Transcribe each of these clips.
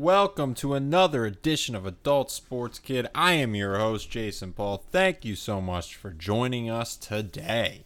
Welcome to another edition of Adult Sports Kid. I am your host, Jason Paul. Thank you so much for joining us today.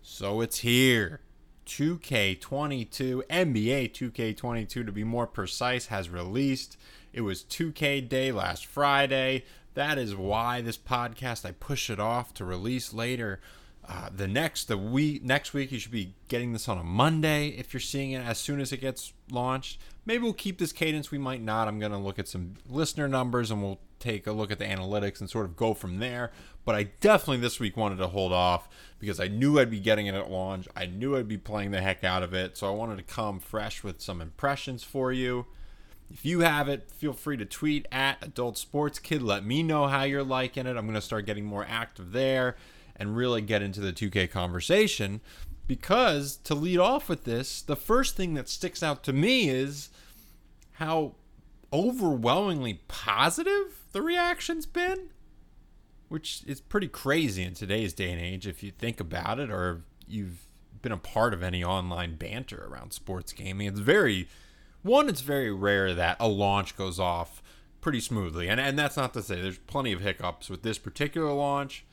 So it's here. 2K22, NBA 2K22 to be more precise, has released. It was 2K Day last Friday. That is why this podcast I push it off to release later. Uh, the next the week next week you should be getting this on a Monday if you're seeing it as soon as it gets launched. Maybe we'll keep this cadence. We might not. I'm gonna look at some listener numbers and we'll take a look at the analytics and sort of go from there. But I definitely this week wanted to hold off because I knew I'd be getting it at launch. I knew I'd be playing the heck out of it. So I wanted to come fresh with some impressions for you. If you have it, feel free to tweet at Adult Sports Kid. Let me know how you're liking it. I'm going to start getting more active there and really get into the 2K conversation. Because to lead off with this, the first thing that sticks out to me is how overwhelmingly positive the reaction's been, which is pretty crazy in today's day and age if you think about it or you've been a part of any online banter around sports gaming. It's very one, it's very rare that a launch goes off pretty smoothly. And and that's not to say there's plenty of hiccups with this particular launch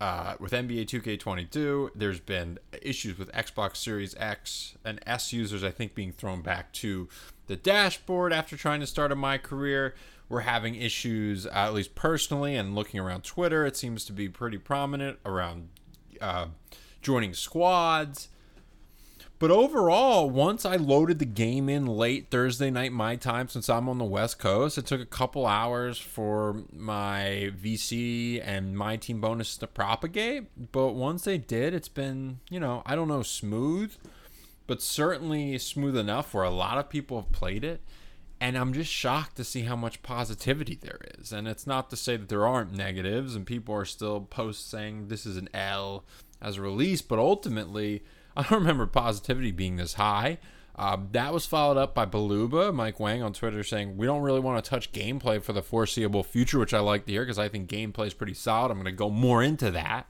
uh, with NBA 2K22, there's been issues with Xbox Series X and S users, I think, being thrown back to the dashboard after trying to start a My Career. We're having issues, uh, at least personally, and looking around Twitter, it seems to be pretty prominent around uh, joining squads. But overall, once I loaded the game in late Thursday night my time, since I'm on the West Coast, it took a couple hours for my VC and my team bonus to propagate. But once they did, it's been, you know, I don't know, smooth, but certainly smooth enough where a lot of people have played it. And I'm just shocked to see how much positivity there is. And it's not to say that there aren't negatives and people are still post saying this is an L as a release, but ultimately, I don't remember positivity being this high. Uh, that was followed up by Beluba, Mike Wang on Twitter saying, We don't really want to touch gameplay for the foreseeable future, which I like to hear because I think gameplay is pretty solid. I'm going to go more into that.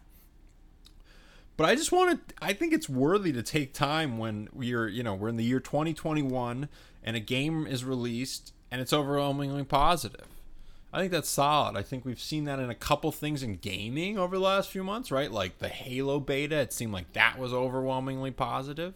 But I just want to, I think it's worthy to take time when we're, you know, we're in the year 2021 and a game is released and it's overwhelmingly positive. I think that's solid. I think we've seen that in a couple things in gaming over the last few months, right? Like the Halo beta, it seemed like that was overwhelmingly positive.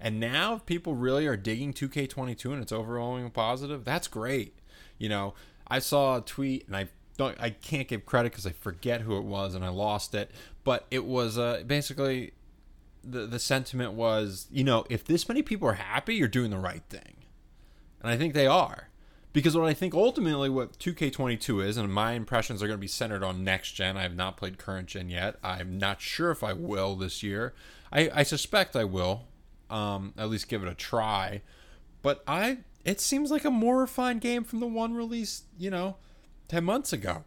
And now people really are digging 2K22 and it's overwhelmingly positive. That's great. You know, I saw a tweet and I don't I can't give credit cuz I forget who it was and I lost it, but it was uh, basically the the sentiment was, you know, if this many people are happy, you're doing the right thing. And I think they are because what I think ultimately what 2K22 is, and my impressions are going to be centered on next gen. I have not played current gen yet. I'm not sure if I will this year. I, I suspect I will, um, at least give it a try. But I, it seems like a more refined game from the one released, you know, 10 months ago.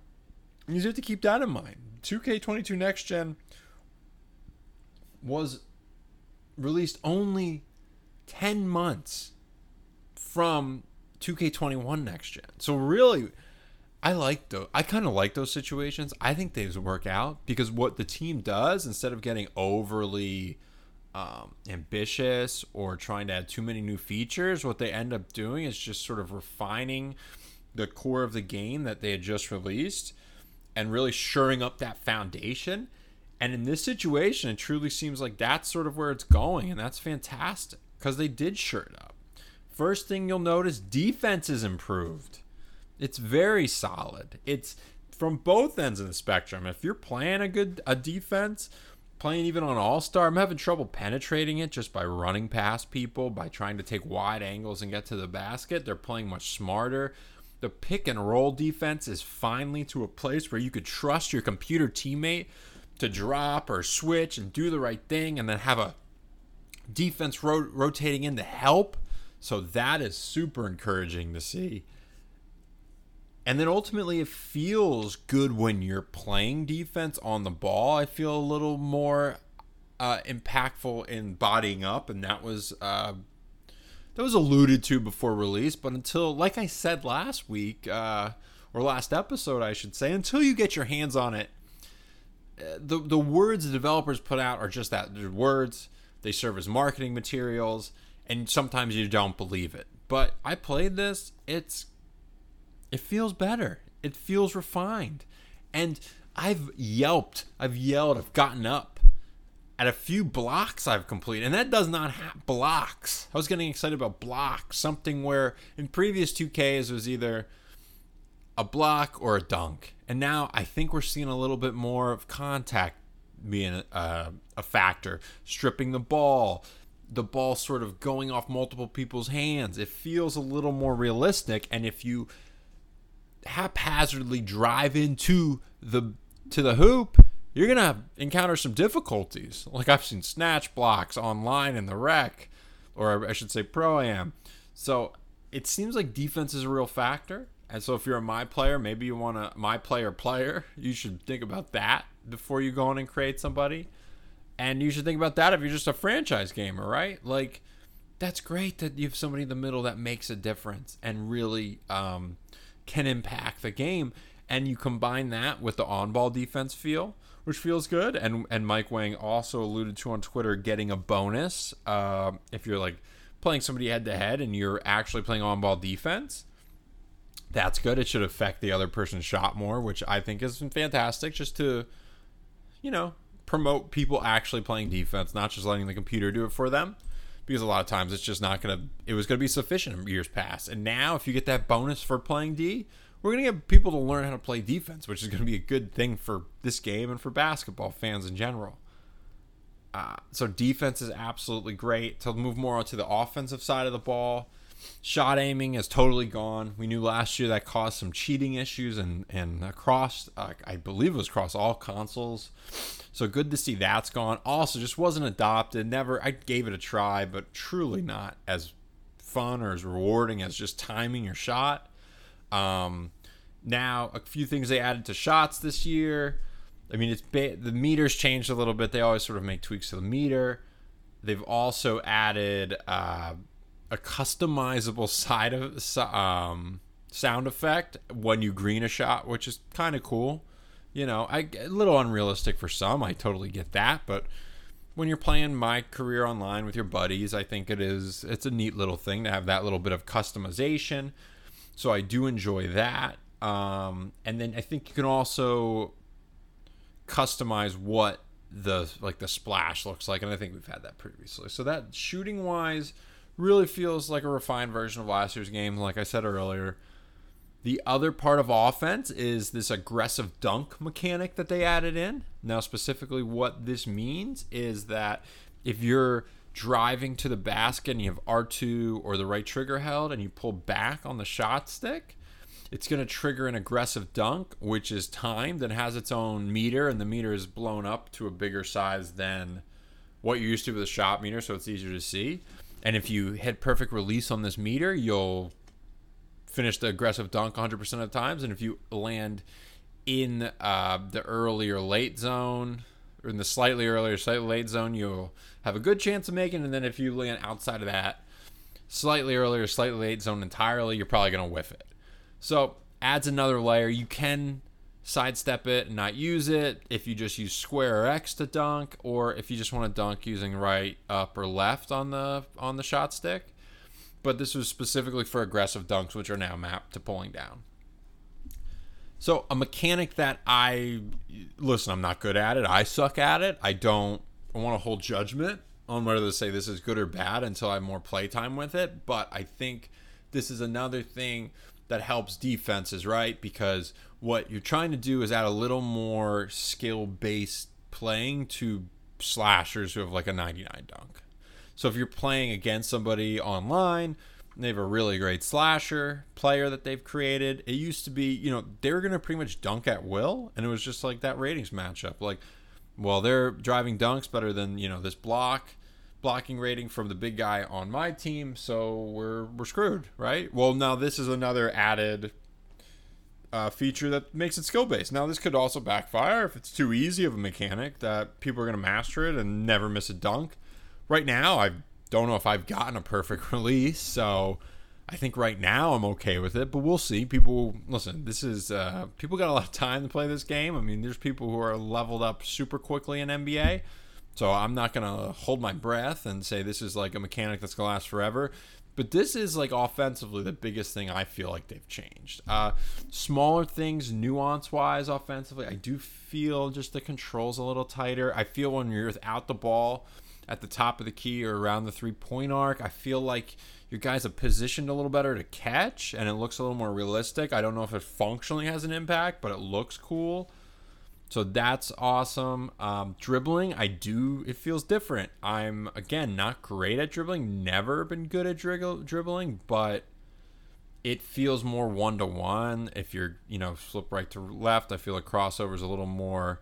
You have to keep that in mind. 2K22 next gen was released only 10 months from 2K21 next gen. So really, I like those. I kind of like those situations. I think they work out because what the team does instead of getting overly um, ambitious or trying to add too many new features, what they end up doing is just sort of refining the core of the game that they had just released and really shoring up that foundation. And in this situation, it truly seems like that's sort of where it's going, and that's fantastic because they did shore it up. First thing you'll notice defense is improved. It's very solid. It's from both ends of the spectrum. If you're playing a good a defense, playing even on All Star, I'm having trouble penetrating it just by running past people, by trying to take wide angles and get to the basket. They're playing much smarter. The pick and roll defense is finally to a place where you could trust your computer teammate to drop or switch and do the right thing and then have a defense ro- rotating in to help so that is super encouraging to see. And then ultimately, it feels good when you're playing defense on the ball. I feel a little more uh, impactful in bodying up, and that was uh, that was alluded to before release. But until, like I said last week uh, or last episode, I should say, until you get your hands on it, uh, the the words the developers put out are just that. They're words. They serve as marketing materials and sometimes you don't believe it. But I played this. It's it feels better. It feels refined. And I've yelped, I've yelled, I've gotten up at a few blocks I've completed. And that does not have blocks. I was getting excited about blocks, something where in previous 2Ks it was either a block or a dunk. And now I think we're seeing a little bit more of contact being a, a factor, stripping the ball, the ball sort of going off multiple people's hands. It feels a little more realistic. And if you haphazardly drive into the to the hoop, you're gonna encounter some difficulties. Like I've seen snatch blocks online in the rec, or I should say pro am. So it seems like defense is a real factor. And so if you're a my player, maybe you want a my player player, you should think about that before you go on and create somebody. And you should think about that if you're just a franchise gamer, right? Like that's great that you have somebody in the middle that makes a difference and really um, can impact the game. And you combine that with the on-ball defense feel, which feels good. And and Mike Wang also alluded to on Twitter getting a bonus uh, if you're like playing somebody head to head and you're actually playing on-ball defense. That's good. It should affect the other person's shot more, which I think is fantastic. Just to, you know, promote people actually playing defense, not just letting the computer do it for them. Because a lot of times it's just not going to it was going to be sufficient in years past. And now if you get that bonus for playing d we're going to get people to learn how to play defense which is going to be a good thing for this game and for basketball fans in general. Uh, so defense is absolutely great. To move more onto the offensive side of the ball shot aiming is totally gone we knew last year that caused some cheating issues and and across uh, i believe it was across all consoles so good to see that's gone. Also, just wasn't adopted. Never, I gave it a try, but truly not as fun or as rewarding as just timing your shot. Um, now, a few things they added to shots this year. I mean, it's ba- the meters changed a little bit. They always sort of make tweaks to the meter. They've also added uh, a customizable side of um, sound effect when you green a shot, which is kind of cool. You know, I, a little unrealistic for some. I totally get that, but when you're playing my career online with your buddies, I think it is it's a neat little thing to have that little bit of customization. So I do enjoy that. Um, and then I think you can also customize what the like the splash looks like, and I think we've had that previously. So that shooting wise really feels like a refined version of last year's game. Like I said earlier, the other part of offense is this aggressive dunk mechanic that they added in. Now, specifically, what this means is that if you're driving to the basket and you have R2 or the right trigger held and you pull back on the shot stick, it's going to trigger an aggressive dunk, which is timed and has its own meter, and the meter is blown up to a bigger size than what you're used to with a shot meter, so it's easier to see. And if you hit perfect release on this meter, you'll finish the aggressive dunk 100% of the times. And if you land in uh, the early or late zone, or in the slightly earlier, slightly late zone, you'll have a good chance of making. And then if you land outside of that, slightly earlier, slightly late zone entirely, you're probably going to whiff it. So adds another layer. You can sidestep it and not use it if you just use square or X to dunk, or if you just want to dunk using right, up, or left on the on the shot stick but this was specifically for aggressive dunks, which are now mapped to pulling down. So, a mechanic that I listen, I'm not good at it. I suck at it. I don't I want to hold judgment on whether to say this is good or bad until I have more playtime with it. But I think this is another thing that helps defenses, right? Because what you're trying to do is add a little more skill based playing to slashers who have like a 99 dunk. So if you're playing against somebody online, they have a really great slasher player that they've created. It used to be, you know, they were going to pretty much dunk at will, and it was just like that ratings matchup. Like, well, they're driving dunks better than you know this block blocking rating from the big guy on my team, so we're we're screwed, right? Well, now this is another added uh, feature that makes it skill based. Now, this could also backfire if it's too easy of a mechanic that people are going to master it and never miss a dunk right now, I don't know if I've gotten a perfect release, so I think right now I'm okay with it, but we'll see. People, listen, this is uh, people got a lot of time to play this game. I mean, there's people who are leveled up super quickly in NBA, so I'm not gonna hold my breath and say this is like a mechanic that's gonna last forever. But this is like offensively the biggest thing I feel like they've changed. Uh, smaller things, nuance wise, offensively, I do feel just the controls a little tighter. I feel when you're without the ball at the top of the key or around the three point arc, I feel like your guys are positioned a little better to catch and it looks a little more realistic. I don't know if it functionally has an impact, but it looks cool. So that's awesome. Um, dribbling, I do. It feels different. I'm again not great at dribbling. Never been good at dribbling, but it feels more one to one. If you're, you know, flip right to left, I feel like crossover is a little more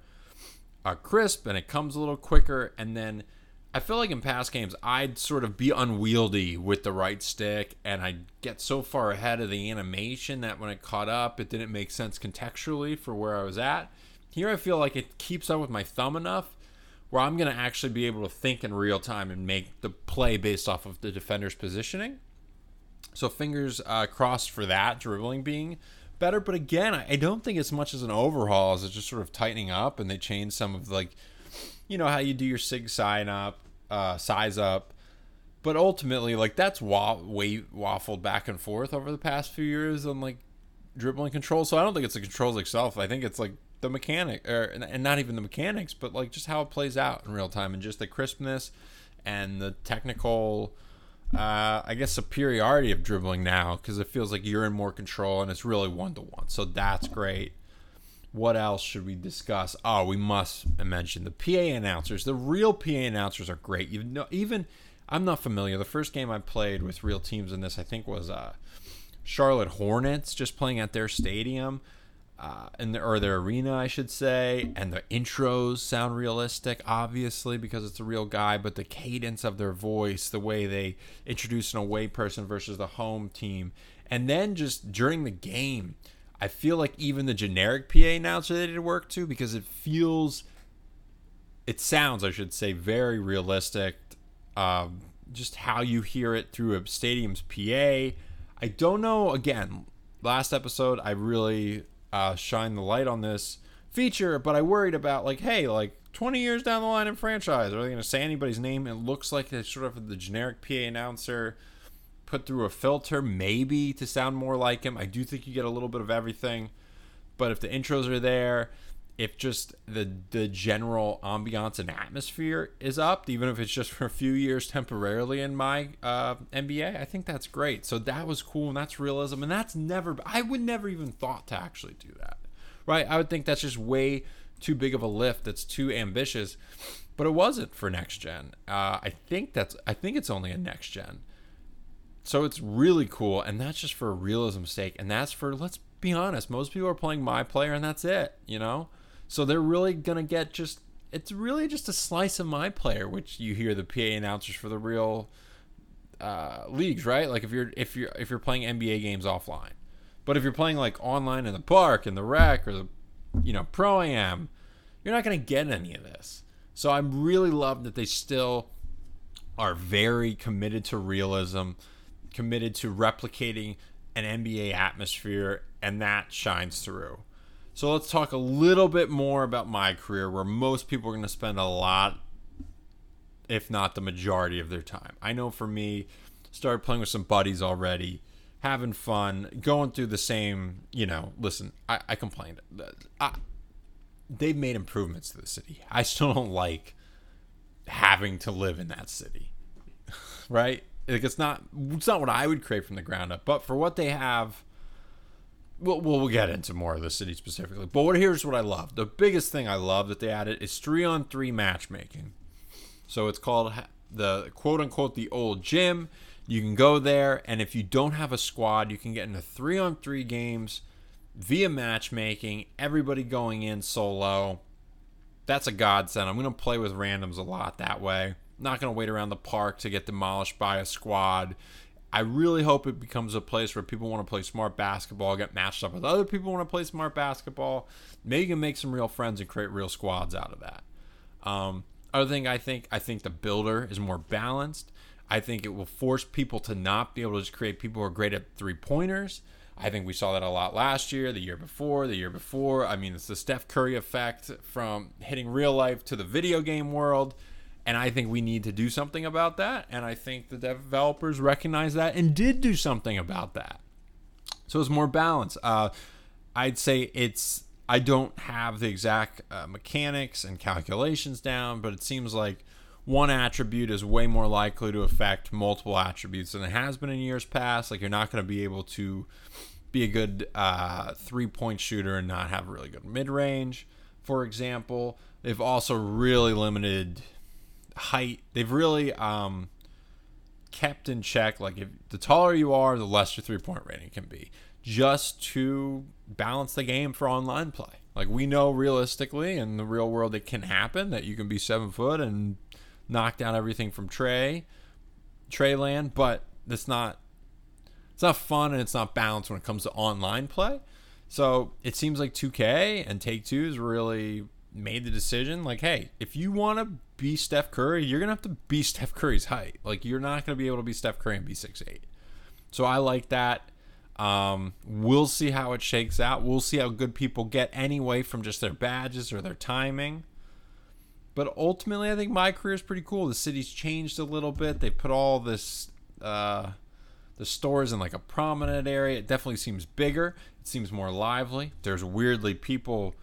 uh, crisp and it comes a little quicker. And then I feel like in past games, I'd sort of be unwieldy with the right stick and I'd get so far ahead of the animation that when it caught up, it didn't make sense contextually for where I was at. Here I feel like it keeps up with my thumb enough where I'm going to actually be able to think in real time and make the play based off of the defender's positioning. So fingers uh, crossed for that dribbling being better. But again, I don't think as much as an overhaul as it's just sort of tightening up and they change some of like, you know, how you do your sig sign up, uh, size up. But ultimately, like that's wa- way waffled back and forth over the past few years on like dribbling control. So I don't think it's the controls itself. I think it's like the mechanic, or and not even the mechanics, but like just how it plays out in real time, and just the crispness and the technical, uh, I guess, superiority of dribbling now because it feels like you're in more control and it's really one to one. So that's great. What else should we discuss? Oh, we must mention the PA announcers. The real PA announcers are great. You know, even I'm not familiar. The first game I played with real teams in this, I think, was uh, Charlotte Hornets, just playing at their stadium uh, and the, or their arena, I should say, and the intros sound realistic, obviously because it's a real guy. But the cadence of their voice, the way they introduce an away person versus the home team, and then just during the game, I feel like even the generic PA announcer they did work too because it feels, it sounds, I should say, very realistic. Um, just how you hear it through a stadium's PA. I don't know. Again, last episode, I really uh, shine the light on this feature, but I worried about like, hey, like 20 years down the line in franchise, are they going to say anybody's name? It looks like it's sort of the generic PA announcer put through a filter, maybe to sound more like him. I do think you get a little bit of everything, but if the intros are there, if just the the general ambiance and atmosphere is up, even if it's just for a few years temporarily in my uh, NBA, I think that's great. So that was cool, and that's realism, and that's never. I would never even thought to actually do that, right? I would think that's just way too big of a lift. That's too ambitious, but it wasn't for next gen. Uh, I think that's. I think it's only a next gen. So it's really cool, and that's just for realism's sake, and that's for let's be honest. Most people are playing my player, and that's it. You know. So they're really gonna get just it's really just a slice of my player, which you hear the PA announcers for the real uh, leagues, right? Like if you're if you're if you're playing NBA games offline, but if you're playing like online in the park in the rec or the you know pro am, you're not gonna get any of this. So I'm really love that they still are very committed to realism, committed to replicating an NBA atmosphere, and that shines through. So let's talk a little bit more about my career, where most people are going to spend a lot, if not the majority of their time. I know for me, started playing with some buddies already, having fun, going through the same, you know, listen, I, I complained. I, they've made improvements to the city. I still don't like having to live in that city. right? Like it's not it's not what I would create from the ground up, but for what they have we'll, we'll get into more of the city specifically. But what, here's what I love. The biggest thing I love that they added is three on three matchmaking. So it's called the quote unquote the old gym. You can go there, and if you don't have a squad, you can get into three on three games via matchmaking. Everybody going in solo. That's a godsend. I'm going to play with randoms a lot that way. Not going to wait around the park to get demolished by a squad I really hope it becomes a place where people want to play smart basketball, get matched up with other people want to play smart basketball. Maybe you can make some real friends and create real squads out of that. Um, other thing I think, I think the builder is more balanced. I think it will force people to not be able to just create people who are great at three pointers. I think we saw that a lot last year, the year before, the year before. I mean, it's the Steph Curry effect from hitting real life to the video game world. And I think we need to do something about that. And I think the developers recognize that and did do something about that. So it's more balanced. Uh, I'd say it's, I don't have the exact uh, mechanics and calculations down, but it seems like one attribute is way more likely to affect multiple attributes than it has been in years past. Like you're not going to be able to be a good uh, three point shooter and not have really good mid range, for example. They've also really limited height. They've really um, kept in check. Like if the taller you are, the less your three point rating can be, just to balance the game for online play. Like we know realistically in the real world it can happen that you can be seven foot and knock down everything from Trey, Trey land, but that's not it's not fun and it's not balanced when it comes to online play. So it seems like 2K and Take Two has really made the decision like, hey, if you want to be Steph Curry, you're gonna have to be Steph Curry's height. Like you're not gonna be able to be Steph Curry and be six eight. So I like that. Um, we'll see how it shakes out. We'll see how good people get anyway from just their badges or their timing. But ultimately, I think my career is pretty cool. The city's changed a little bit. They put all this, uh, the stores in like a prominent area. It definitely seems bigger. It seems more lively. There's weirdly people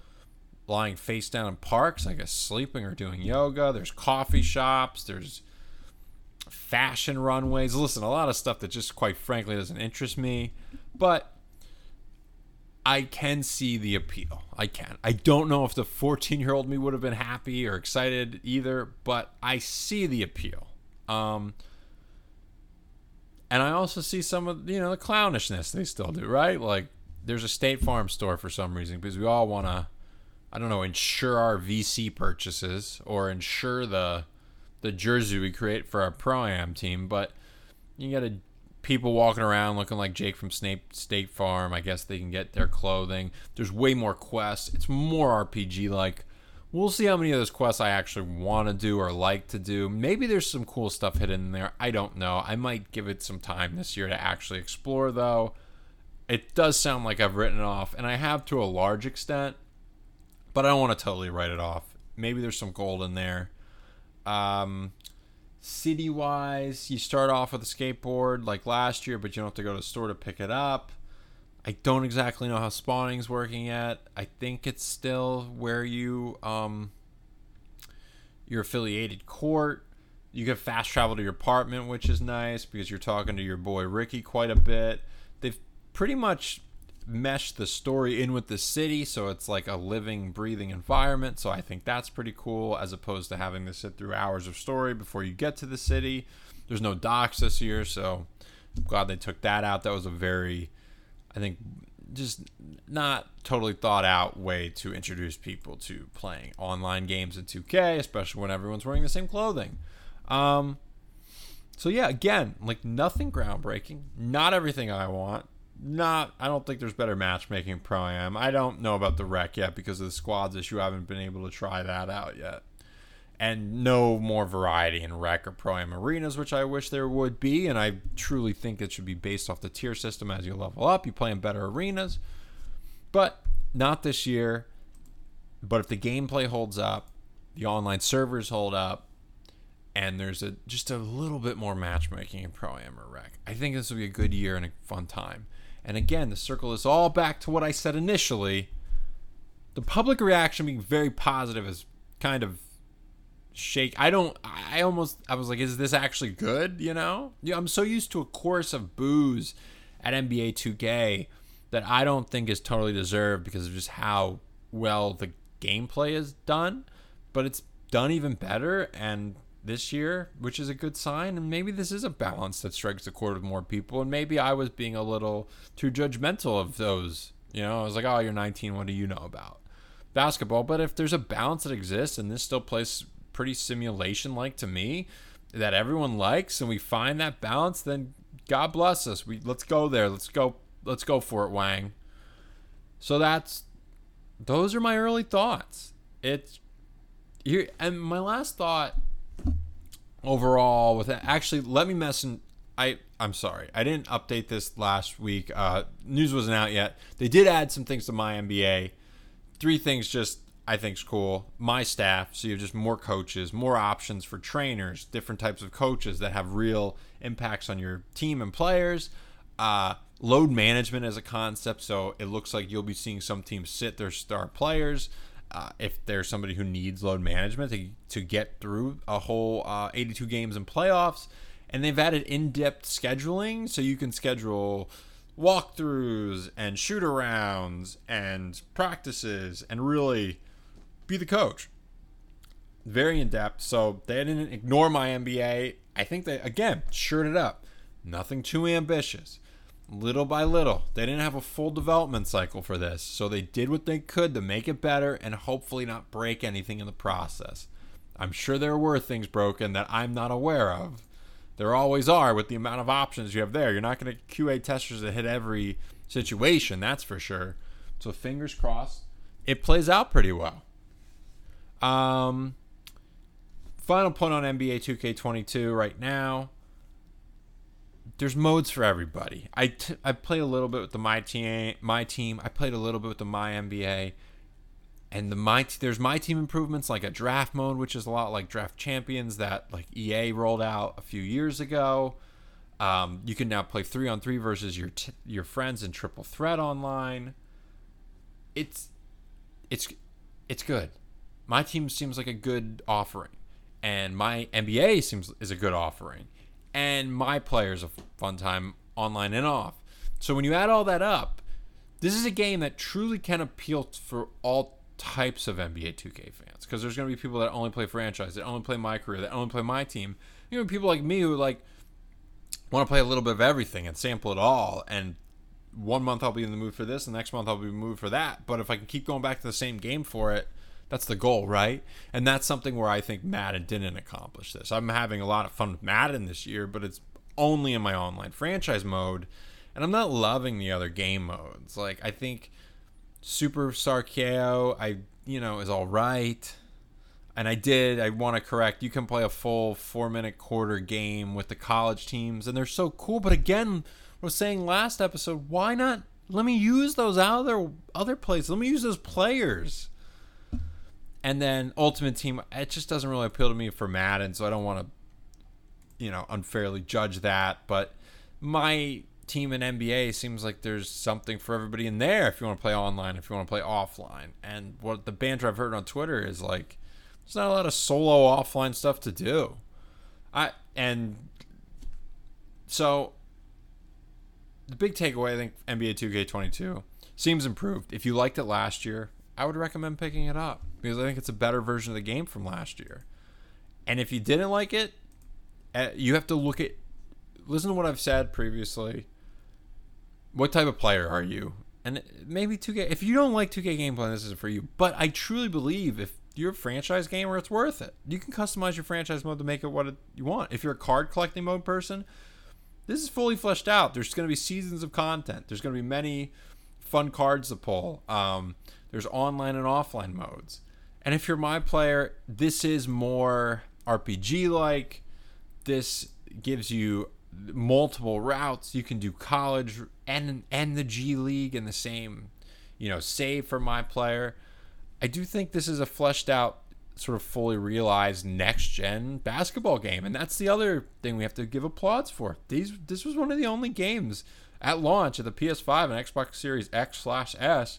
lying face down in parks, I guess sleeping or doing yoga. There's coffee shops. There's fashion runways. Listen, a lot of stuff that just quite frankly doesn't interest me. But I can see the appeal. I can. I don't know if the 14 year old me would have been happy or excited either, but I see the appeal. Um, and I also see some of you know the clownishness they still do, right? Like there's a State Farm store for some reason because we all want to, I don't know, insure our VC purchases or insure the the jersey we create for our pro am team, but you got to people walking around looking like Jake from Snape State Farm. I guess they can get their clothing. There's way more quests. It's more RPG like. We'll see how many of those quests I actually want to do or like to do. Maybe there's some cool stuff hidden in there. I don't know. I might give it some time this year to actually explore, though. It does sound like I've written it off, and I have to a large extent, but I don't want to totally write it off. Maybe there's some gold in there. Um, city wise, you start off with a skateboard like last year, but you don't have to go to the store to pick it up. I don't exactly know how spawning's working yet. I think it's still where you um your affiliated court. You can fast travel to your apartment, which is nice because you're talking to your boy Ricky quite a bit. They've pretty much meshed the story in with the city, so it's like a living, breathing environment. So I think that's pretty cool as opposed to having to sit through hours of story before you get to the city. There's no docks this year, so I'm glad they took that out. That was a very I think just not totally thought out way to introduce people to playing online games in 2K, especially when everyone's wearing the same clothing. Um, so yeah, again, like nothing groundbreaking, not everything I want. Not, I don't think there's better matchmaking pro am. I don't know about the rec yet because of the squads issue. I haven't been able to try that out yet and no more variety in rec or pro am arenas, which I wish there would be. And I truly think it should be based off the tier system as you level up. You play in better arenas, but not this year. But if the gameplay holds up, the online servers hold up, and there's a just a little bit more matchmaking in pro am or rec, I think this will be a good year and a fun time. And again, the circle is all back to what I said initially. The public reaction being very positive is kind of shake. I don't. I almost. I was like, is this actually good? You know. Yeah. I'm so used to a course of booze at NBA 2K that I don't think is totally deserved because of just how well the gameplay is done. But it's done even better, and this year, which is a good sign. And maybe this is a balance that strikes a chord with more people. And maybe I was being a little too judgmental of those. You know, I was like, oh, you're 19. What do you know about basketball? But if there's a balance that exists and this still plays pretty simulation like to me that everyone likes and we find that balance, then God bless us. We let's go there. Let's go let's go for it, Wang. So that's those are my early thoughts. It's here and my last thought overall with it, actually let me mention I I'm sorry. I didn't update this last week. Uh, news wasn't out yet. They did add some things to my NBA. Three things just I think is cool. My staff, so you have just more coaches, more options for trainers, different types of coaches that have real impacts on your team and players. Uh, load management as a concept, so it looks like you'll be seeing some teams sit their star players. Uh, if there's somebody who needs load management to, to get through a whole uh, 82 games and playoffs, and they've added in-depth scheduling, so you can schedule walkthroughs and shoot arounds and practices and really be the coach. Very in depth. So they didn't ignore my NBA. I think they, again, shirt it up. Nothing too ambitious. Little by little. They didn't have a full development cycle for this. So they did what they could to make it better and hopefully not break anything in the process. I'm sure there were things broken that I'm not aware of. There always are with the amount of options you have there. You're not going to QA testers that hit every situation, that's for sure. So fingers crossed. It plays out pretty well. Um, final point on NBA 2K22 right now. There's modes for everybody. I, t- I play a little bit with the my team. My team. I played a little bit with the my NBA, and the my t- there's my team improvements like a draft mode, which is a lot like draft champions that like EA rolled out a few years ago. Um, you can now play three on three versus your t- your friends in triple threat online. It's it's it's good my team seems like a good offering, and my NBA seems is a good offering, and my players a fun time online and off. So when you add all that up, this is a game that truly can appeal for all types of NBA 2K fans because there's going to be people that only play franchise, that only play my career, that only play my team. You know, people like me who like want to play a little bit of everything and sample it all. And one month I'll be in the mood for this, and next month I'll be in the mood for that. But if I can keep going back to the same game for it, that's the goal, right? And that's something where I think Madden didn't accomplish this. I'm having a lot of fun with Madden this year, but it's only in my online franchise mode, and I'm not loving the other game modes. Like I think Superstar KO, I you know, is all right. And I did. I want to correct. You can play a full four minute quarter game with the college teams, and they're so cool. But again, I was saying last episode, why not? Let me use those other other places. Let me use those players. And then Ultimate Team, it just doesn't really appeal to me for Madden, so I don't want to, you know, unfairly judge that. But my team in NBA seems like there's something for everybody in there if you want to play online, if you want to play offline. And what the banter I've heard on Twitter is like, there's not a lot of solo offline stuff to do. I and so the big takeaway, I think NBA 2K22 seems improved. If you liked it last year, I would recommend picking it up because I think it's a better version of the game from last year. And if you didn't like it, eh, you have to look at listen to what I've said previously. What type of player are you? And maybe 2K if you don't like 2K gameplay, this isn't for you. But I truly believe if you're a franchise gamer, it's worth it. You can customize your franchise mode to make it what it, you want. If you're a card collecting mode person, this is fully fleshed out. There's going to be seasons of content. There's going to be many fun cards to pull. Um, there's online and offline modes. And if you're my player, this is more RPG like. This gives you multiple routes. You can do college and and the G League in the same, you know, save for my player. I do think this is a fleshed out sort of fully realized next gen basketball game and that's the other thing we have to give applause for. These this was one of the only games at launch of the PS5 and Xbox Series X slash S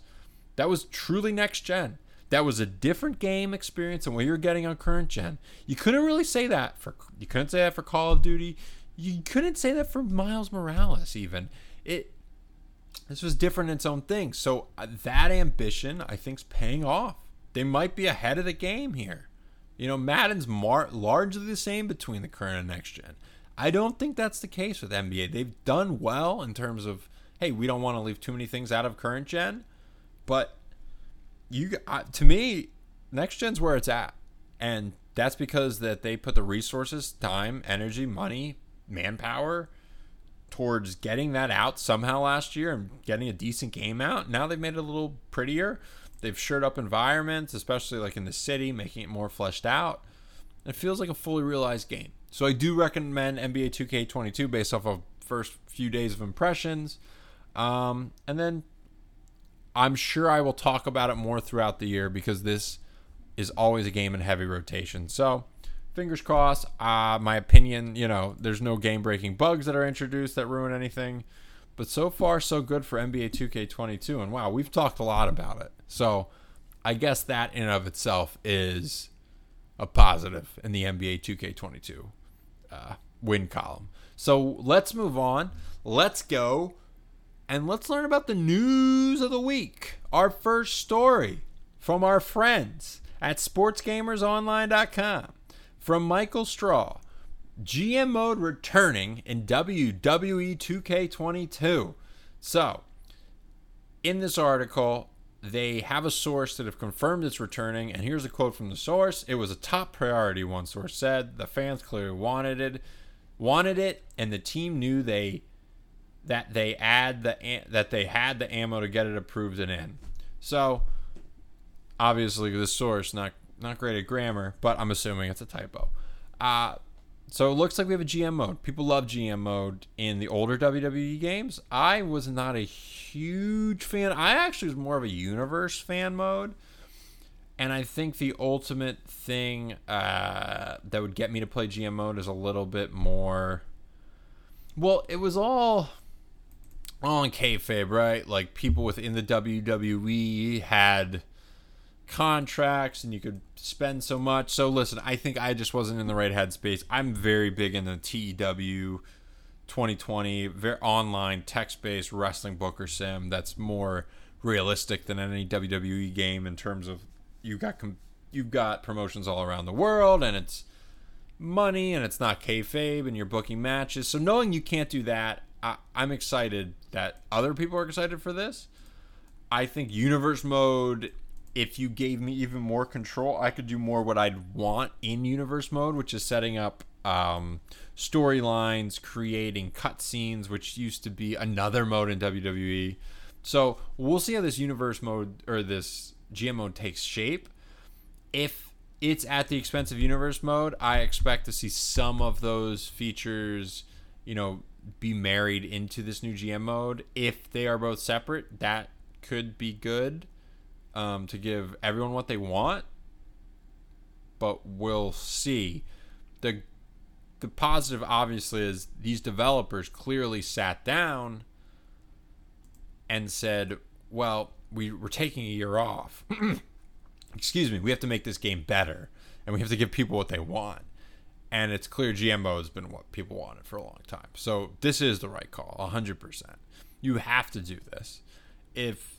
that was truly next gen. That was a different game experience than what you're getting on current gen. You couldn't really say that for you couldn't say that for Call of Duty. You couldn't say that for Miles Morales even. It this was different in its own thing. So uh, that ambition, I think, is paying off. They might be ahead of the game here. You know, Madden's mar- largely the same between the current and next gen. I don't think that's the case with NBA. They've done well in terms of, hey, we don't want to leave too many things out of current gen, but you uh, to me, next gen's where it's at, and that's because that they put the resources, time, energy, money, manpower towards getting that out somehow last year and getting a decent game out. Now they've made it a little prettier. They've shored up environments, especially like in the city, making it more fleshed out. It feels like a fully realized game. So I do recommend NBA 2K22 based off of first few days of impressions. Um, and then I'm sure I will talk about it more throughout the year because this is always a game in heavy rotation. So, fingers crossed. Uh, my opinion, you know, there's no game breaking bugs that are introduced that ruin anything. But so far, so good for NBA 2K22. And wow, we've talked a lot about it. So, I guess that in of itself is a positive in the NBA 2K22 uh, win column. So let's move on. Let's go and let's learn about the news of the week. Our first story from our friends at sportsgamersonline.com from Michael Straw. GM mode returning in WWE 2K22. So, in this article, they have a source that have confirmed it's returning, and here's a quote from the source. It was a top priority, one source said. The fans clearly wanted it, wanted it, and the team knew they that they add the that they had the ammo to get it approved and in. So obviously this source not not great at grammar, but I'm assuming it's a typo. Uh, so it looks like we have a GM mode. People love GM mode in the older WWE games. I was not a huge fan. I actually was more of a universe fan mode. And I think the ultimate thing uh, that would get me to play GM mode is a little bit more. Well, it was all in kayfabe, right? Like people within the WWE had contracts and you could spend so much. So listen, I think I just wasn't in the right headspace. I'm very big in the TEW 2020, very online text-based wrestling booker sim that's more realistic than any WWE game in terms of you got com- you've got promotions all around the world and it's money and it's not kayfabe and you're booking matches. So knowing you can't do that, I, I'm excited that other people are excited for this. I think universe mode if you gave me even more control, I could do more what I'd want in universe mode, which is setting up um, storylines, creating cutscenes, which used to be another mode in WWE. So we'll see how this universe mode or this GM mode takes shape. If it's at the expense of universe mode, I expect to see some of those features, you know, be married into this new GM mode. If they are both separate, that could be good um, to give everyone what they want. But we'll see. the The positive, obviously, is these developers clearly sat down and said, "Well, we, we're taking a year off. Excuse me. We have to make this game better, and we have to give people what they want." And it's clear GMO has been what people wanted for a long time. So this is the right call, 100%. You have to do this. If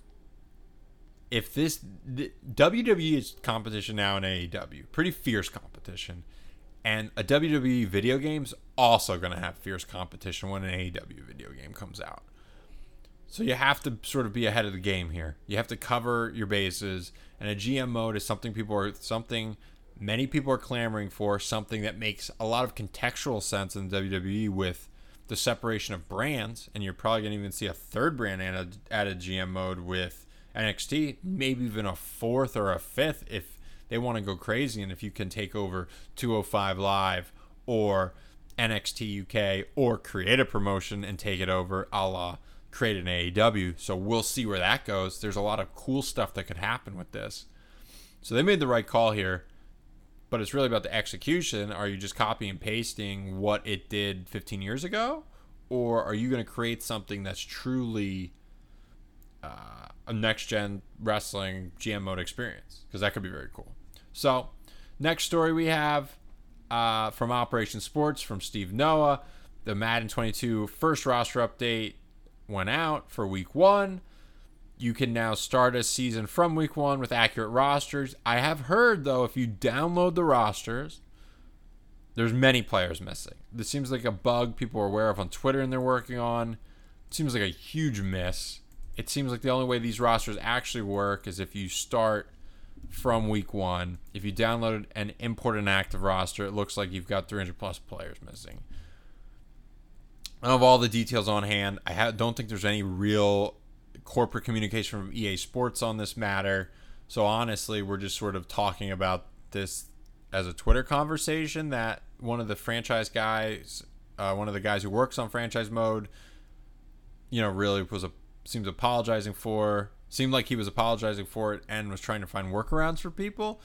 if this the, WWE is competition now in AEW, pretty fierce competition, and a WWE video game's also going to have fierce competition when an AEW video game comes out. So you have to sort of be ahead of the game here. You have to cover your bases, and a GM mode is something people are something many people are clamoring for something that makes a lot of contextual sense in WWE with the separation of brands, and you're probably going to even see a third brand added, added GM mode with NXT, maybe even a fourth or a fifth if they want to go crazy, and if you can take over 205 Live or NXT UK or create a promotion and take it over a la create an AEW. So we'll see where that goes. There's a lot of cool stuff that could happen with this. So they made the right call here but it's really about the execution. Are you just copy and pasting what it did 15 years ago? Or are you going to create something that's truly uh, a next gen wrestling GM mode experience? Because that could be very cool. So, next story we have uh, from Operation Sports from Steve Noah. The Madden 22 first roster update went out for week one you can now start a season from week one with accurate rosters. I have heard though, if you download the rosters, there's many players missing. This seems like a bug people are aware of on Twitter and they're working on. It seems like a huge miss. It seems like the only way these rosters actually work is if you start from week one. If you download and import an active roster, it looks like you've got 300 plus players missing. I don't have all the details on hand. I don't think there's any real corporate communication from EA Sports on this matter. So honestly, we're just sort of talking about this as a Twitter conversation that one of the franchise guys, uh, one of the guys who works on franchise mode, you know, really was a seems apologizing for Seemed like he was apologizing for it and was trying to find workarounds for people.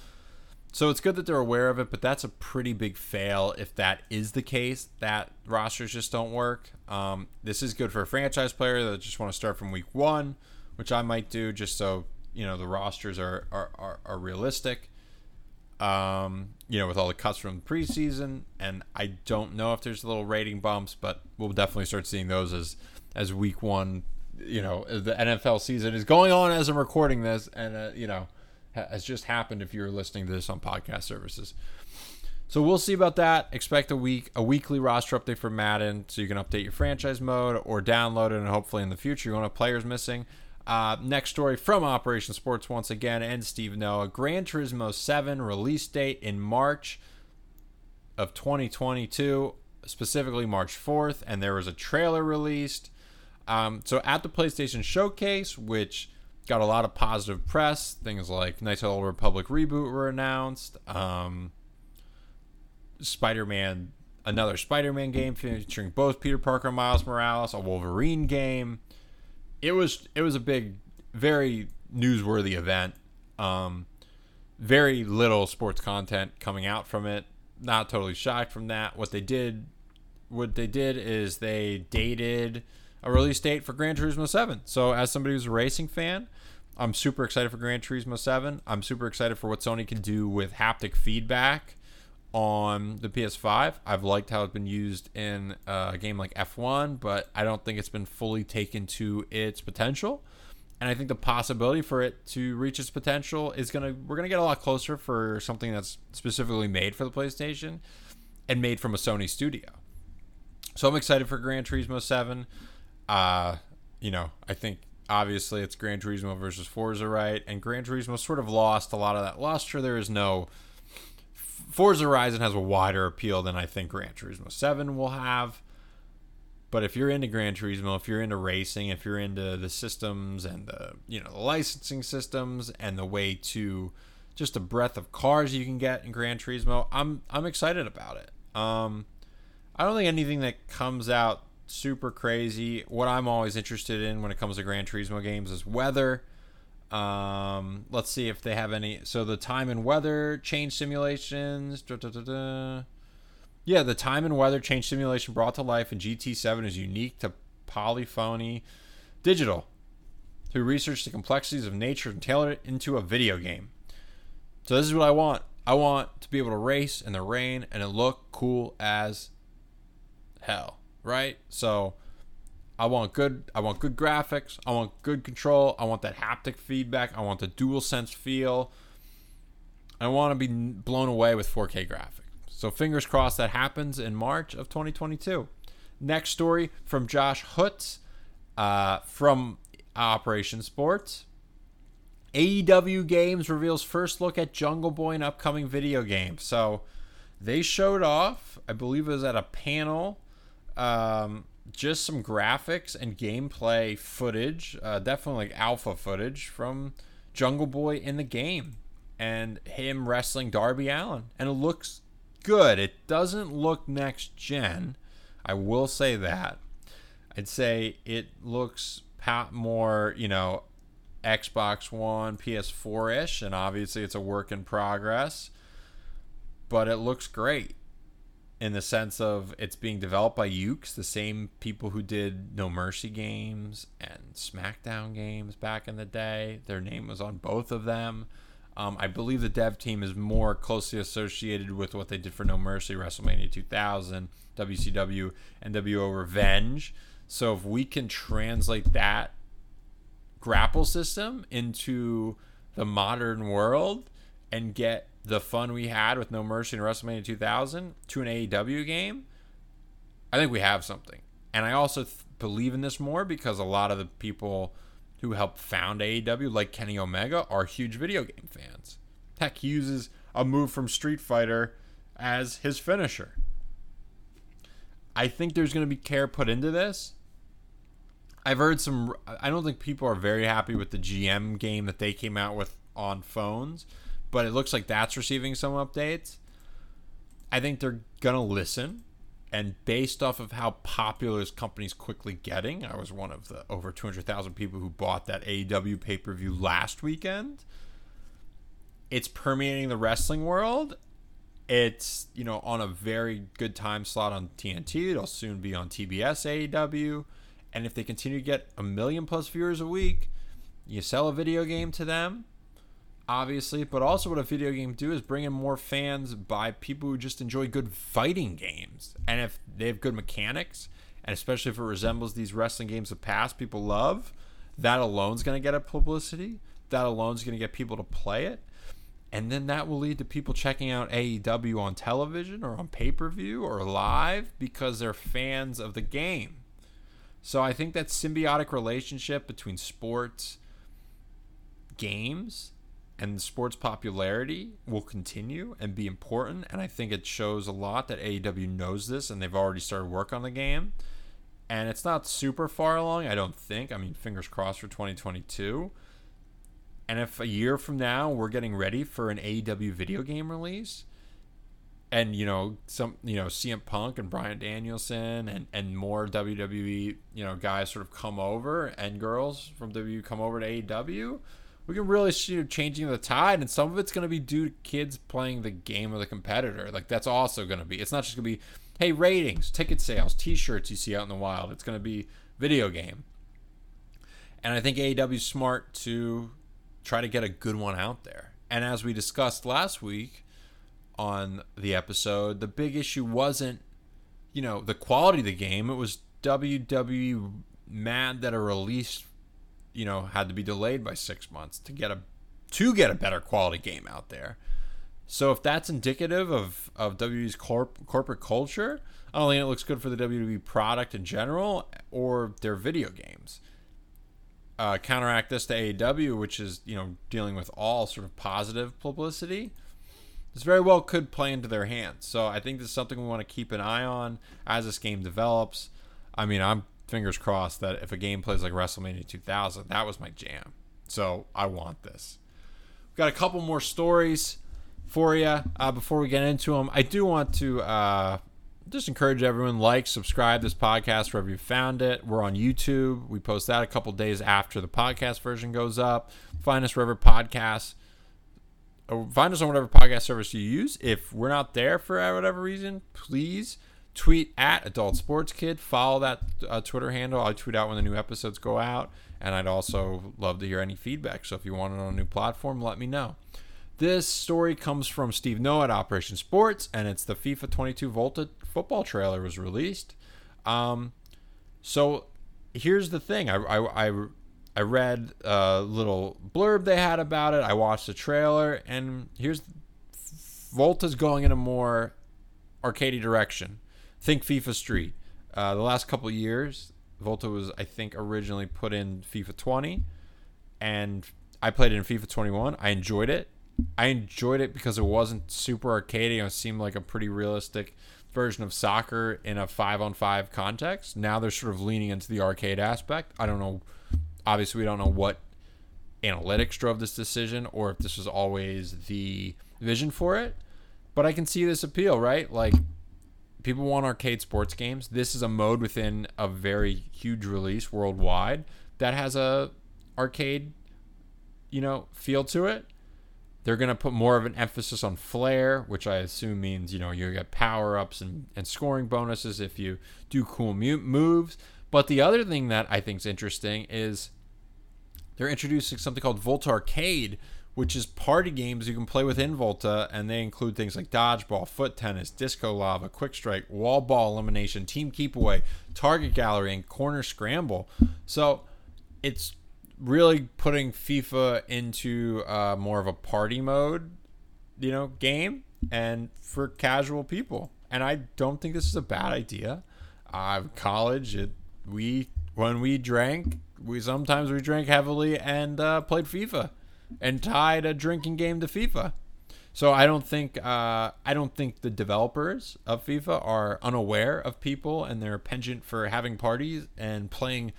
So it's good that they're aware of it, but that's a pretty big fail if that is the case. That rosters just don't work. Um, this is good for a franchise player that just want to start from week one, which I might do just so you know the rosters are are, are, are realistic. Um, you know, with all the cuts from the preseason, and I don't know if there's little rating bumps, but we'll definitely start seeing those as as week one. You know, the NFL season is going on as I'm recording this, and uh, you know has just happened if you're listening to this on podcast services. So we'll see about that. Expect a week a weekly roster update for Madden, so you can update your franchise mode or download it, and hopefully in the future you want to have players missing. Uh, next story from Operation Sports once again, and Steve Noah. Gran Turismo 7 release date in March of 2022, specifically March 4th, and there was a trailer released. Um, so at the PlayStation Showcase, which got a lot of positive press. Things like Knights of the Old Republic reboot were announced. Um, Spider Man, another Spider Man game featuring both Peter Parker and Miles Morales, a Wolverine game. It was it was a big, very newsworthy event. Um, very little sports content coming out from it. Not totally shocked from that. What they did, what they did is they dated a release date for Gran Turismo 7. So, as somebody who's a racing fan, I'm super excited for Gran Turismo 7. I'm super excited for what Sony can do with haptic feedback on the PS5. I've liked how it's been used in a game like F1, but I don't think it's been fully taken to its potential. And I think the possibility for it to reach its potential is gonna we're gonna get a lot closer for something that's specifically made for the PlayStation and made from a Sony studio. So I'm excited for Gran Turismo 7. Uh, you know, I think obviously it's Gran Turismo versus Forza, right? And Gran Turismo sort of lost a lot of that luster. There is no Forza Horizon has a wider appeal than I think Gran Turismo 7 will have. But if you're into Gran Turismo, if you're into racing, if you're into the systems and the you know the licensing systems and the way to just the breadth of cars you can get in Gran Turismo, I'm I'm excited about it. Um, I don't think anything that comes out super crazy. What I'm always interested in when it comes to Gran Turismo games is weather. Um, let's see if they have any. So the time and weather change simulations. Da, da, da, yeah, the time and weather change simulation brought to life in GT7 is unique to Polyphony Digital, who researched the complexities of nature and tailored it into a video game. So this is what I want. I want to be able to race in the rain and it look cool as hell right? So I want good I want good graphics, I want good control, I want that haptic feedback, I want the DualSense feel. I want to be blown away with 4K graphics. So fingers crossed that happens in March of 2022. Next story from Josh Houtz uh, from Operation Sports. AEW Games reveals first look at Jungle Boy and upcoming video game. So they showed off, I believe it was at a panel um, just some graphics and gameplay footage, uh, definitely like alpha footage from Jungle Boy in the game and him wrestling Darby Allin. And it looks good. It doesn't look next gen. I will say that. I'd say it looks more, you know, Xbox One, PS4 ish, and obviously it's a work in progress. But it looks great in the sense of it's being developed by Yuke's, the same people who did No Mercy games and SmackDown games back in the day. Their name was on both of them. Um, I believe the dev team is more closely associated with what they did for No Mercy, WrestleMania 2000, WCW, NWO Revenge. So if we can translate that grapple system into the modern world and get the fun we had with No Mercy in WrestleMania 2000 to an AEW game, I think we have something. And I also th- believe in this more because a lot of the people who helped found AEW, like Kenny Omega, are huge video game fans. Heck, he uses a move from Street Fighter as his finisher. I think there's going to be care put into this. I've heard some. I don't think people are very happy with the GM game that they came out with on phones but it looks like that's receiving some updates. I think they're gonna listen. And based off of how popular this company's quickly getting, I was one of the over 200,000 people who bought that AEW pay per view last weekend. It's permeating the wrestling world. It's, you know, on a very good time slot on TNT. It'll soon be on TBS AEW. And if they continue to get a million plus viewers a week, you sell a video game to them, obviously, but also what a video game do is bring in more fans by people who just enjoy good fighting games. And if they have good mechanics, and especially if it resembles these wrestling games of past people love, that alone is going to get a publicity. That alone is going to get people to play it. And then that will lead to people checking out AEW on television or on pay per view or live because they're fans of the game. So I think that symbiotic relationship between sports, games, and sports popularity will continue and be important. And I think it shows a lot that AEW knows this and they've already started work on the game. And it's not super far along, I don't think. I mean, fingers crossed for 2022. And if a year from now we're getting ready for an AEW video game release, and you know some you know CM Punk and Bryan Danielson and and more WWE you know guys sort of come over and girls from WWE come over to AEW, we can really see changing the tide, and some of it's going to be due to kids playing the game of the competitor. Like that's also going to be. It's not just going to be hey ratings, ticket sales, T-shirts you see out in the wild. It's going to be video game. And I think AEW is smart to try to get a good one out there. And as we discussed last week on the episode, the big issue wasn't, you know, the quality of the game. It was WWE mad that a release, you know, had to be delayed by six months to get a to get a better quality game out there. So if that's indicative of of WWE's corp, corporate culture, I don't think it looks good for the WWE product in general or their video games. Uh, counteract this to AEW, which is you know dealing with all sort of positive publicity this very well could play into their hands. So I think this is something we want to keep an eye on as this game develops. I mean, I'm fingers crossed that if a game plays like WrestleMania 2000, that was my jam. So I want this. We've got a couple more stories for you uh, before we get into them. I do want to uh, just encourage everyone like, subscribe this podcast wherever you found it. We're on YouTube. We post that a couple days after the podcast version goes up. Find us wherever podcasts find us on whatever podcast service you use. If we're not there for whatever reason, please tweet at Adult Sports Kid. Follow that uh, Twitter handle. I tweet out when the new episodes go out, and I'd also love to hear any feedback. So if you want it on a new platform, let me know. This story comes from Steve Noah at Operation Sports, and it's the FIFA 22 Volta football trailer was released. Um, so here's the thing: I, I, I I read a little blurb they had about it. I watched the trailer, and here's Volta's going in a more arcadey direction. Think FIFA Street. Uh, the last couple years, Volta was, I think, originally put in FIFA 20, and I played it in FIFA 21. I enjoyed it. I enjoyed it because it wasn't super arcadey. It seemed like a pretty realistic version of soccer in a five on five context. Now they're sort of leaning into the arcade aspect. I don't know Obviously, we don't know what analytics drove this decision or if this was always the vision for it. But I can see this appeal, right? Like people want arcade sports games. This is a mode within a very huge release worldwide that has a arcade, you know, feel to it. They're to put more of an emphasis on flair, which I assume means, you know, you get power ups and, and scoring bonuses if you do cool moves. But the other thing that I think is interesting is they're introducing something called Volta Arcade, which is party games you can play within Volta, and they include things like dodgeball, foot tennis, disco lava, quick strike, wall ball elimination, team keep away, target gallery, and corner scramble. So it's really putting FIFA into uh, more of a party mode, you know, game, and for casual people. And I don't think this is a bad idea. Uh, college, it, we when we drank, we sometimes we drank heavily and uh, played FIFA and tied a drinking game to FIFA. So I don't think uh, I don't think the developers of FIFA are unaware of people and their penchant for having parties and playing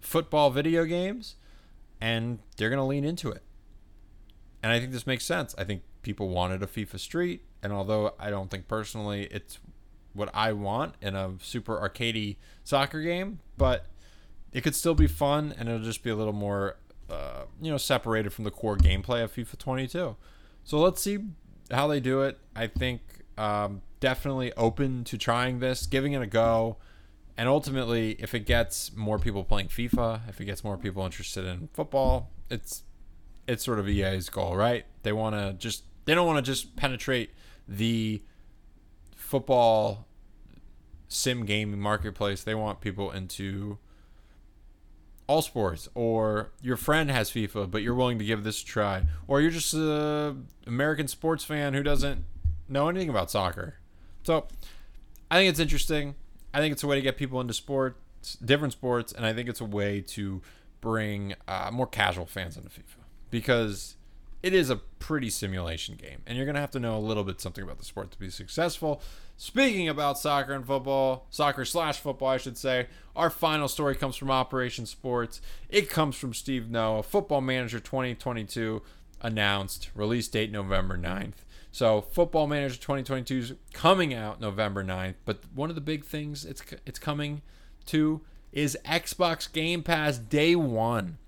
football video games, and they're gonna lean into it. And I think this makes sense. I think people wanted a FIFA Street, and although I don't think personally it's what I want in a super arcadey soccer game, but it could still be fun and it'll just be a little more uh, you know separated from the core gameplay of FIFA 22. So let's see how they do it. I think um, definitely open to trying this, giving it a go, and ultimately, if it gets more people playing FIFA, if it gets more people interested in football, it's it's sort of EA's goal, right? They want to just they don't want to just penetrate the football sim gaming marketplace. They want people into all sports or your friend has FIFA but you're willing to give this a try or you're just a American sports fan who doesn't know anything about soccer. So, I think it's interesting. I think it's a way to get people into sports, different sports, and I think it's a way to bring uh, more casual fans into FIFA because it is a pretty simulation game, and you're gonna have to know a little bit something about the sport to be successful. Speaking about soccer and football, soccer slash football, I should say, our final story comes from Operation Sports. It comes from Steve Noah, Football Manager 2022 announced, release date November 9th. So, Football Manager 2022 is coming out November 9th, but one of the big things it's it's coming to is Xbox Game Pass day 1.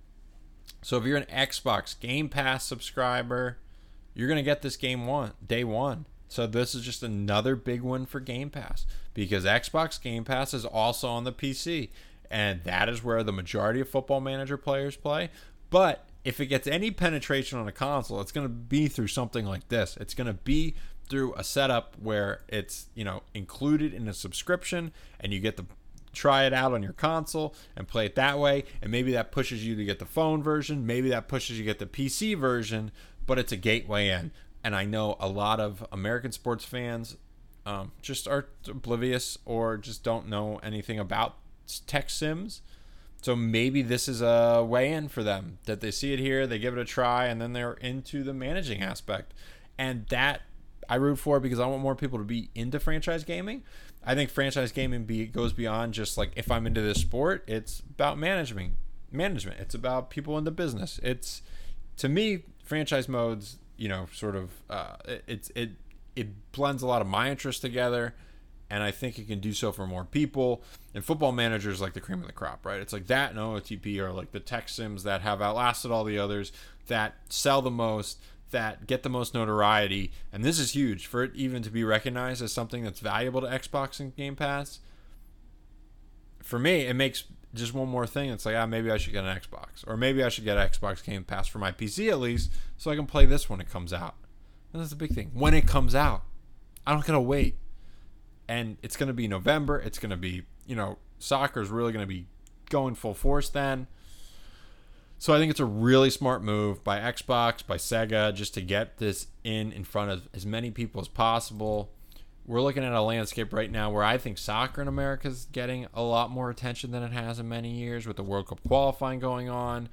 So, if you're an Xbox Game Pass subscriber, you're going to get this game one day 1. So this is just another big one for Game Pass because Xbox Game Pass is also on the PC and that is where the majority of football manager players play. But if it gets any penetration on a console, it's going to be through something like this. It's going to be through a setup where it's, you know, included in a subscription and you get to try it out on your console and play it that way and maybe that pushes you to get the phone version, maybe that pushes you to get the PC version, but it's a gateway in and I know a lot of American sports fans um, just are oblivious or just don't know anything about text sims. So maybe this is a way in for them that they see it here, they give it a try, and then they're into the managing aspect. And that I root for because I want more people to be into franchise gaming. I think franchise gaming be, goes beyond just like if I'm into this sport, it's about management. Management. It's about people in the business. It's to me franchise modes you know, sort of uh, it, it it blends a lot of my interests together, and I think it can do so for more people. And football managers like the cream of the crop, right? It's like that and OOTP are like the text sims that have outlasted all the others, that sell the most, that get the most notoriety, and this is huge for it even to be recognized as something that's valuable to Xbox and Game Pass. For me, it makes just one more thing. It's like, ah, maybe I should get an Xbox, or maybe I should get Xbox Game Pass for my PC at least, so I can play this when it comes out. And that's the big thing. When it comes out, I don't gotta wait. And it's gonna be November. It's gonna be, you know, soccer is really gonna be going full force then. So I think it's a really smart move by Xbox, by Sega, just to get this in in front of as many people as possible we're looking at a landscape right now where I think soccer in America is getting a lot more attention than it has in many years with the World Cup qualifying going on,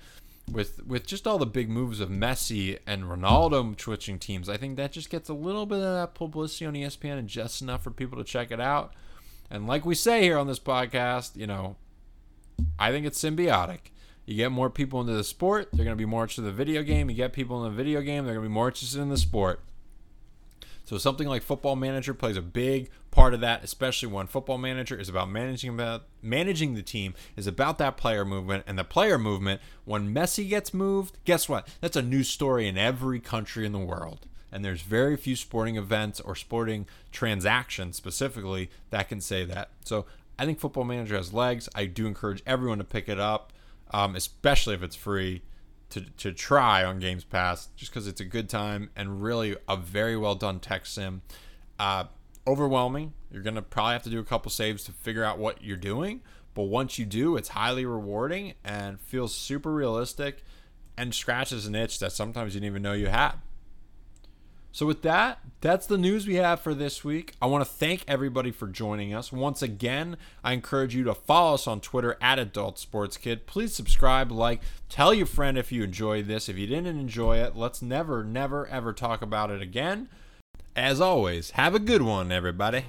with with just all the big moves of Messi and Ronaldo switching teams. I think that just gets a little bit of that publicity on ESPN and just enough for people to check it out. And like we say here on this podcast, you know, I think it's symbiotic. You get more people into the sport, they're going to be more interested in the video game. You get people in the video game, they're going to be more interested in the sport. So something like Football Manager plays a big part of that, especially when Football Manager is about managing about managing the team is about that player movement and the player movement. When Messi gets moved, guess what? That's a news story in every country in the world. And there's very few sporting events or sporting transactions specifically that can say that. So I think Football Manager has legs. I do encourage everyone to pick it up, um, especially if it's free to, to try on Games Pass just because it's a good time and really a very well done text sim. Uh, overwhelming. You're going to probably have to do a couple saves to figure out what you're doing. But once you do, it's highly rewarding and feels super realistic and scratches an itch that sometimes you didn't even know you had. So, with that, that's the news we have for this week. I want to thank everybody for joining us. Once again, I encourage you to follow us on Twitter at Adult Sports Kid. Please subscribe, like, tell your friend if you enjoyed this. If you didn't enjoy it, let's never, never, ever talk about it again. As always, have a good one, everybody.